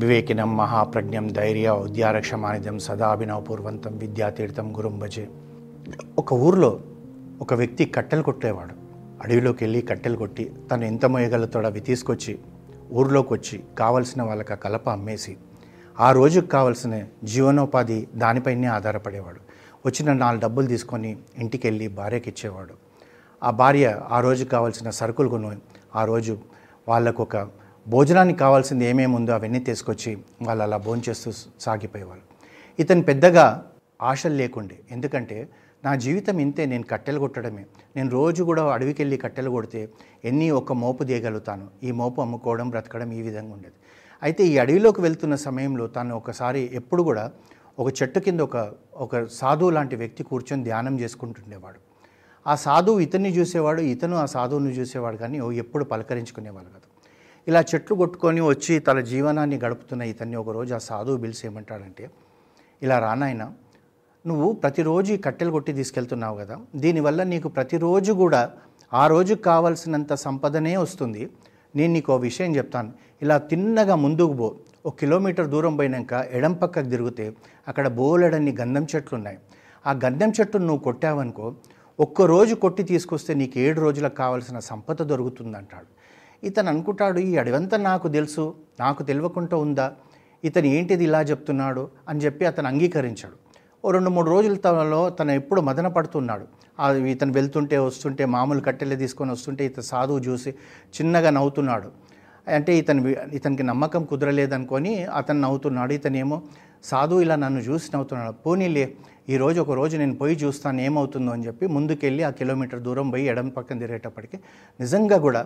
వివేకినం మహాప్రజ్ఞం ధైర్య ఉద్యారక్షమానిధం సదాభినవపూర్వంతం విద్యాతీర్థం గురుం భజే. ఒక ఊర్లో ఒక వ్యక్తి కట్టెలు కొట్టేవాడు. అడవిలోకి వెళ్ళి కట్టెలు కొట్టి తను ఎంత మోయగలుగుతాడో అవి తీసుకొచ్చి ఊర్లోకి వచ్చి కావలసిన వాళ్ళకి ఆ కలప అమ్మేసి ఆ రోజుకు కావలసిన జీవనోపాధి దానిపైనే ఆధారపడేవాడు. వచ్చిన నాలుగు డబ్బులు తీసుకొని ఇంటికి వెళ్ళి భార్యకి ఇచ్చేవాడు. ఆ భార్య ఆ రోజు కావాల్సిన సరుకులు కొని ఆ రోజు వాళ్ళకు ఒక భోజనానికి కావాల్సింది ఏమేమి ఉందో అవన్నీ తీసుకొచ్చి వాళ్ళు అలా భోంచేస్తూ సాగిపోయేవాళ్ళు. ఇతను పెద్దగా ఆశలు లేకుండే. ఎందుకంటే నా జీవితం ఇంతే నేను కట్టెలు కొట్టడమే. నేను రోజు కూడా అడవికి వెళ్ళి కట్టెలు కొడితే ఎన్ని ఒక మోపు తీయగలుగుతాను? ఈ మోపు అమ్ముకోవడం బ్రతకడం ఈ విధంగా ఉండేది. అయితే ఈ అడవిలోకి వెళ్తున్న సమయంలో తను ఒకసారి ఎప్పుడు కూడా ఒక చెట్టు కింద ఒక ఒక సాధువు లాంటి వ్యక్తి కూర్చొని ధ్యానం చేసుకుంటుండేవాడు. ఆ సాధువు ఇతన్ని చూసేవాడు ఇతను ఆ సాధువుని చూసేవాడు కానీ ఎప్పుడు పలకరించుకునేవాళ్ళు కాదు. ఇలా చెట్లు కొట్టుకొని వచ్చి తన జీవనాన్ని గడుపుతున్న ఇతన్ని ఒకరోజు ఆ సాధువు పిలిచి ఏమంటాడంటే ఇలా రానాయన నువ్వు ప్రతిరోజు ఈ కట్టెలు కొట్టి తీసుకెళ్తున్నావు కదా దీనివల్ల నీకు ప్రతిరోజు కూడా ఆ రోజుకు కావాల్సినంత సంపదనే వస్తుంది. నేను నీకు ఓ విషయం చెప్తాను. ఇలా తిన్నగా ముందుకు పో. ఒక కిలోమీటర్ దూరం పోయినాక ఎడం పక్కకు తిరిగితే అక్కడ బోలెడన్ని గంధం చెట్లు ఉన్నాయి ఆ గంధం చెట్టును నువ్వు కొట్టావనుకో ఒక్క రోజు కొట్టి తీసుకొస్తే నీకు ఏడు రోజులకు కావాల్సిన సంపద దొరుకుతుంది అంటాడు ఇతను అనుకుంటాడు ఈ అడవంతా నాకు తెలుసు నాకు తెలియకుండా ఉందా? ఇతను ఏంటిది ఇలా చెప్తున్నాడు? అని చెప్పి అతను అంగీకరించాడు. ఓ రెండు మూడు రోజుల తనలో తను ఎప్పుడు మదన పడుతున్నాడు. ఇతను వెళ్తుంటే వస్తుంటే మామూలు కట్టెలు తీసుకొని వస్తుంటే ఇతను సాధువు చూసి చిన్నగా నవ్వుతున్నాడు. అంటే ఇతను ఇతనికి నమ్మకం కుదరలేదనుకొని అతను నవ్వుతున్నాడు. ఇతనేమో సాధువు ఇలా నన్ను చూసి నవ్వుతున్నాడు. పోనీలే ఈరోజు ఒక రోజు నేను పోయి చూస్తాను ఏమవుతుందో అని చెప్పి ముందుకెళ్ళి ఆ కిలోమీటర్ దూరం పోయి ఎడం పక్కన తిరిగేటప్పటికి నిజంగా కూడా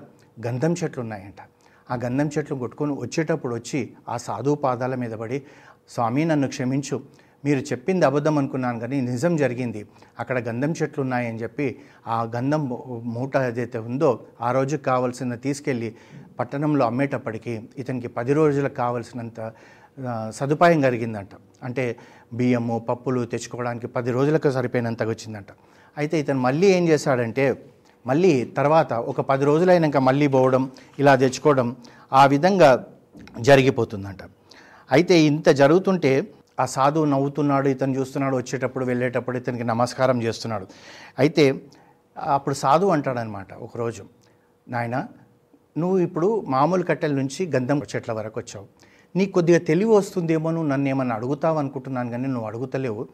గంధం చెట్లు ఉన్నాయంట. ఆ గంధం చెట్లు కొట్టుకొని వచ్చేటప్పుడు వచ్చి ఆ సాధువు పాదాల మీద పడి స్వామి నన్ను క్షమించు. మీరు చెప్పింది అబద్ధం అనుకున్నాను కానీ నిజం జరిగింది. అక్కడ గంధం చెట్లు ఉన్నాయని చెప్పి ఆ గంధం మూట ఏదైతే ఉందో ఆ రోజుకి కావాల్సిన తీసుకెళ్ళి పట్టణంలో అమ్మేటప్పటికి ఇతనికి పది రోజులకు కావాల్సినంత సదుపాయం కలిగిందంట. అంటే బియ్యము పప్పులు తెచ్చుకోవడానికి పది రోజులకు సరిపోయినంతగా వచ్చిందంట. అయితే ఇతను మళ్ళీ ఏం చేశాడంటే మళ్ళీ తర్వాత ఒక పది రోజులైనాక మళ్ళీ పోవడం ఇలా తెచ్చుకోవడం ఆ విధంగా జరిగిపోతుందంట. అయితే ఇంత జరుగుతుంటే ఆ సాధువు నవ్వుతున్నాడు ఇతను చూస్తున్నాడు వచ్చేటప్పుడు వెళ్ళేటప్పుడు ఇతనికి నమస్కారం చేస్తున్నాడు. అయితే అప్పుడు సాధువు అంటాడనమాట ఒకరోజు నాయన నువ్వు ఇప్పుడు మామూలు కట్టెల నుంచి గంధం చెట్ల వరకు వచ్చావు. నీకు కొద్దిగా తెలివి వస్తుందేమో నువ్వు నన్ను ఏమన్నా అడుగుతావు అనుకుంటున్నాను కానీ నువ్వు అడుగుతలేవు.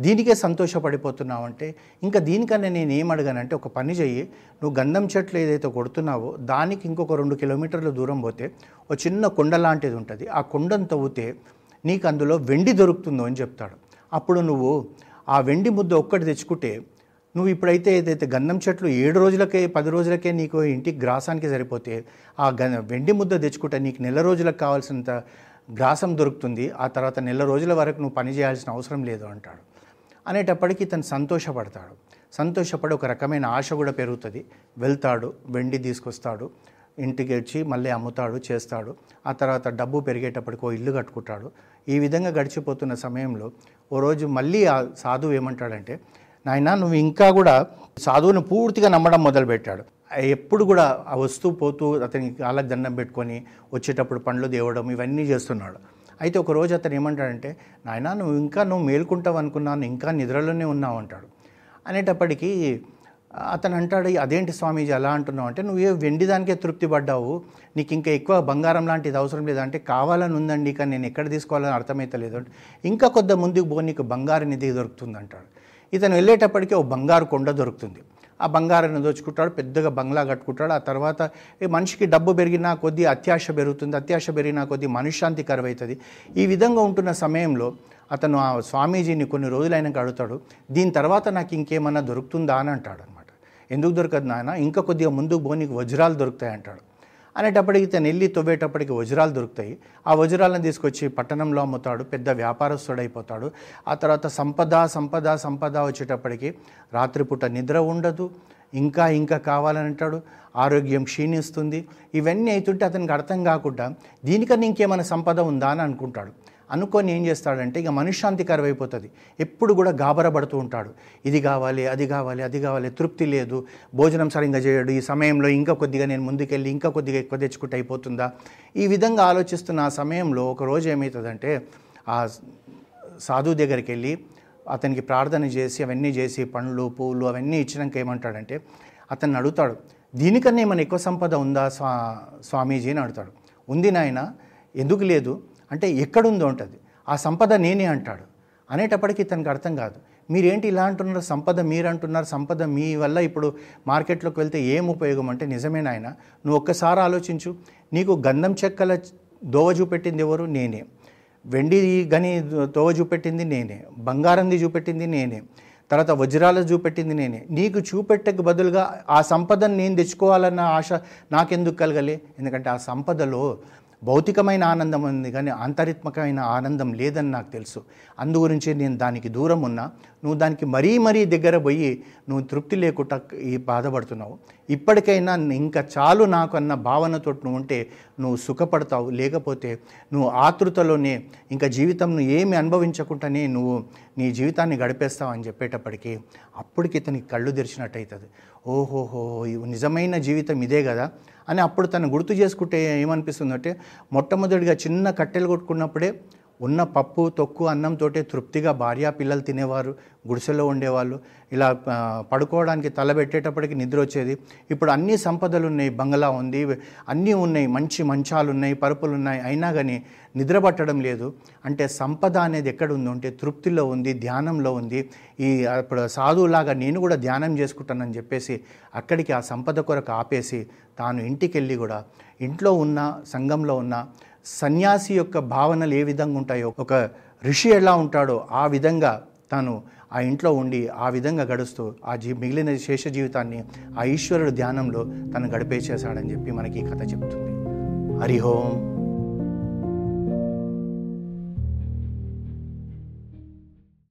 దీనికే సంతోషపడిపోతున్నావు అంటే ఇంకా దీనికన్నా నేను ఏం ఒక పని చెయ్యి. నువ్వు గంధం చెట్లు ఏదైతే కొడుతున్నావో దానికి ఇంకొక రెండు కిలోమీటర్ల దూరం పోతే ఒక చిన్న కొండ లాంటిది ఉంటుంది. ఆ కొండను తవ్వితే నీకు అందులో వెండి దొరుకుతుందో అని చెప్తాడు. అప్పుడు నువ్వు ఆ వెండి ముద్ద ఒక్కటి తెచ్చుకుంటే నువ్వు ఇప్పుడైతే ఏదైతే గంధం చెట్లు ఏడు రోజులకే పది రోజులకే నీకు ఇంటికి గ్రాసానికి సరిపోతే ఆ గ వెండి ముద్ద తెచ్చుకుంటే నీకు నెల రోజులకు కావాల్సినంత గ్రాసం దొరుకుతుంది. ఆ తర్వాత నెల రోజుల వరకు నువ్వు పని చేయాల్సిన అవసరం లేదు అంటాడు. అనేటప్పటికీ తను సంతోషపడతాడు. సంతోషపడి ఒక రకమైన ఆశ కూడా పెరుగుతుంది. వెళ్తాడు వెండి తీసుకొస్తాడు ఇంటికి వచ్చి మళ్ళీ అమ్ముతాడు చేస్తాడు. ఆ తర్వాత డబ్బు పెరిగేటప్పటికో ఇల్లు కట్టుకుంటాడు. ఈ విధంగా గడిచిపోతున్న సమయంలో ఓ రోజు మళ్ళీ ఆ సాధువు ఏమంటాడంటే నాయన నువ్వు ఇంకా కూడా సాధువుని పూర్తిగా నమ్మడం మొదలుపెట్టాడు. ఎప్పుడు కూడా ఆ వస్తూ పోతూ అతనికి కాళ్ళకి దండం పెట్టుకొని వచ్చేటప్పుడు పండ్లు దేవడం ఇవన్నీ చేస్తున్నాడు. అయితే ఒక రోజు అతను ఏమంటాడంటే నాయన నువ్వు ఇంకా నువ్వు మేల్కుంటావు అనుకున్నాను ఇంకా నిద్రలోనే ఉన్నావు అంటాడు. అనేటప్పటికీ అతను అంటాడు అదేంటి స్వామీజీ అలా అంటున్నావు? అంటే నువ్వు ఏ వెండి దానికే తృప్తి పడ్డావు? నీకు ఇంకా ఎక్కువ బంగారం లాంటిది అవసరం లేదంటే కావాలని ఉందండి కానీ నేను ఎక్కడ తీసుకోవాలని అర్థమైతలేదు. అంటే ఇంకా కొద్ది ముందుకు పో నీకు బంగారం నిధి దొరుకుతుంది అంటాడు ఇతను వెళ్ళేటప్పటికీ ఓ బంగారు కొండ దొరుకుతుంది. ఆ బంగారాన్ని దోచుకుంటాడు పెద్దగా బంగ్లా కట్టుకుంటాడు. ఆ తర్వాత ఈ మనిషికి డబ్బు పెరిగినా కొద్దీ అత్యాశ పెరుగుతుంది అత్యాశ పెరిగినా కొద్దీ మనశ్శాంతి కరువవుతుంది ఈ విధంగా ఉంటున్న సమయంలో అతను ఆ స్వామీజీని కొన్ని రోజులైనాక అడుగుతాడు దీని తర్వాత నాకు ఇంకేమన్నా దొరుకుతుందా? అని అంటాడు అనమాట ఎందుకు దొరకదు నాయన? ఇంకా కొద్దిగా ముందుకు పోనీకి వజ్రాలు దొరుకుతాయి అంటాడు అనేటప్పటికి తను వెళ్ళి తవ్వేటప్పటికి వజ్రాలు దొరుకుతాయి. ఆ వజ్రాలను తీసుకొచ్చి పట్టణంలో అమ్ముతాడు పెద్ద వ్యాపారస్తుడైపోతాడు. ఆ తర్వాత సంపద సంపద సంపద వచ్చేటప్పటికి రాత్రిపూట నిద్ర ఉండదు. ఇంకా ఇంకా కావాలని అంటాడు. ఆరోగ్యం క్షీణిస్తుంది. ఇవన్నీ అవుతుంటే అతనికి అర్థం కాకుండా దీనికన్నా ఇంకేమైనా సంపద ఉందా అని అనుకుంటాడు. అనుకొని ఏం చేస్తాడంటే ఇక మనశ్శాంతి కరువైపోతుంది. ఎప్పుడు కూడా గాబరపడుతూ ఉంటాడు. ఇది కావాలి అది కావాలి అది కావాలి తృప్తి లేదు. భోజనం సరిగ్గా చేయడు. ఈ సమయంలో ఇంకా కొద్దిగా నేను ముందుకెళ్ళి ఇంకా కొద్దిగా ఎక్కువ తెచ్చుకుంటే అయిపోతుందా? ఈ విధంగా ఆలోచిస్తున్న ఆ సమయంలో ఒక రోజు ఏమవుతుందంటే ఆ సాధువు దగ్గరికి వెళ్ళి అతనికి ప్రార్థన చేసి అవన్నీ చేసి పండ్లు పూలు అవన్నీ ఇచ్చినాక ఏమంటాడంటే అతన్ని అడుగుతాడు దీనికన్నా ఏమైనా ఎక్కువ సంపద ఉందా స్వా స్వామీజీ? అని అడుగుతాడు. ఉంది నాయన ఎందుకు లేదు? అంటే ఎక్కడుందో ఉంటుంది. ఆ సంపద నేనే అంటాడు. అనేటప్పటికీ తనకు అర్థం కాదు. మీరేంటి ఇలా అంటున్నారు? సంపద మీరు అంటున్నారు సంపద మీ వల్ల ఇప్పుడు మార్కెట్లోకి వెళ్తే ఏం ఉపయోగం అంటే నిజమే నాయన నువ్వు ఒక్కసారి ఆలోచించు. నీకు గంధం చెక్కల దోవ చూపెట్టింది ఎవరు? నేనే. వెండి గని దోవ చూపెట్టింది నేనే. బంగారంది చూపెట్టింది నేనే. తర్వాత వజ్రాలు చూపెట్టింది నేనే. నీకు చూపెట్టకు బదులుగా ఆ సంపదను నేను తెచ్చుకోవాలన్న ఆశ నాకెందుకు కలగలే? ఎందుకంటే ఆ సంపదలో భౌతికమైన ఆనందం ఉంది కానీ ఆంతరిత్మకమైన ఆనందం లేదని నాకు తెలుసు. అందు గురించి నేను దానికి దూరం ఉన్నా. నువ్వు దానికి మరీ మరీ దగ్గర పోయి నువ్వు తృప్తి లేకుండా ఈ బాధపడుతున్నావు. ఇప్పటికైనా ఇంకా చాలు నాకు అన్న భావనతో నువ్వు ఉంటే నువ్వు సుఖపడతావు. లేకపోతే నువ్వు ఆతృతలోనే ఇంకా జీవితం ఏమి అనుభవించకుండానే నువ్వు నీ జీవితాన్ని గడిపేస్తావు అని చెప్పేటప్పటికీ అప్పటికి ఇతనికి కళ్ళు తెరిచినట్టు అవుతుంది ఓహోహో నిజమైన జీవితం ఇదే కదా. అని అప్పుడు తను గుర్తు చేసుకుంటే ఏమనిపిస్తుందంటే మొట్టమొదటిగా చిన్న కట్టెలు కొట్టుకున్నప్పుడే ఉన్న పప్పు తొక్కు అన్నంతో తృప్తిగా భార్యా పిల్లలు తినేవారు గుడిసెలో ఉండేవాళ్ళు. ఇలా పడుకోవడానికి తల పెట్టేటప్పటికి నిద్ర వచ్చేది. ఇప్పుడు అన్ని సంపదలు ఉన్నాయి బంగ్లా ఉంది అన్నీ ఉన్నాయి మంచి మంచాలు ఉన్నాయి పరుపులు ఉన్నాయి. అయినా కానీ నిద్ర పట్టడం లేదు. అంటే సంపద అనేది ఎక్కడ ఉందో? అంటే తృప్తిలో ఉంది ధ్యానంలో ఉంది. ఈ ఇప్పుడు సాధువులాగా నేను కూడా ధ్యానం చేసుకుంటానని చెప్పేసి అక్కడికి ఆ సంపద కొరకు ఆపేసి తాను ఇంటికి వెళ్ళి కూడా ఇంట్లో ఉన్న సంఘంలో ఉన్న సన్యాసి యొక్క భావనలు ఏ విధంగా ఉంటాయో ఒక ఋషి ఎలా ఉంటాడో ఆ విధంగా తాను ఆ ఇంట్లో ఉండి ఆ విధంగా గడుస్తూ ఆ జీ మిగిలిన శేష జీవితాన్ని ఆ ఈశ్వరుడు ధ్యానంలో తను గడిపేసేశాడని చెప్పి మనకి ఈ కథ చెప్తుంది. హరిహోం